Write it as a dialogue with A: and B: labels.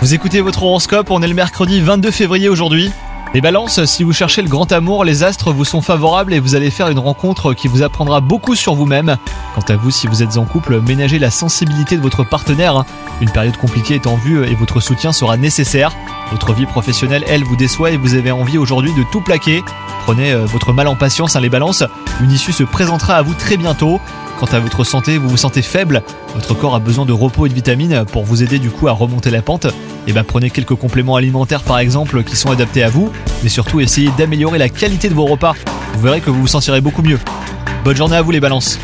A: Vous écoutez votre horoscope, on est le mercredi 22 février aujourd'hui. Les balances, si vous cherchez le grand amour, les astres vous sont favorables et vous allez faire une rencontre qui vous apprendra beaucoup sur vous-même. Quant à vous, si vous êtes en couple, ménagez la sensibilité de votre partenaire. Une période compliquée est en vue et votre soutien sera nécessaire. Votre vie professionnelle, elle, vous déçoit et vous avez envie aujourd'hui de tout plaquer. Prenez euh, votre mal en patience, hein, les balances. Une issue se présentera à vous très bientôt. Quant à votre santé, vous vous sentez faible, votre corps a besoin de repos et de vitamines pour vous aider du coup à remonter la pente. Et bah prenez quelques compléments alimentaires par exemple qui sont adaptés à vous, mais surtout essayez d'améliorer la qualité de vos repas. Vous verrez que vous vous sentirez beaucoup mieux. Bonne journée à vous les balances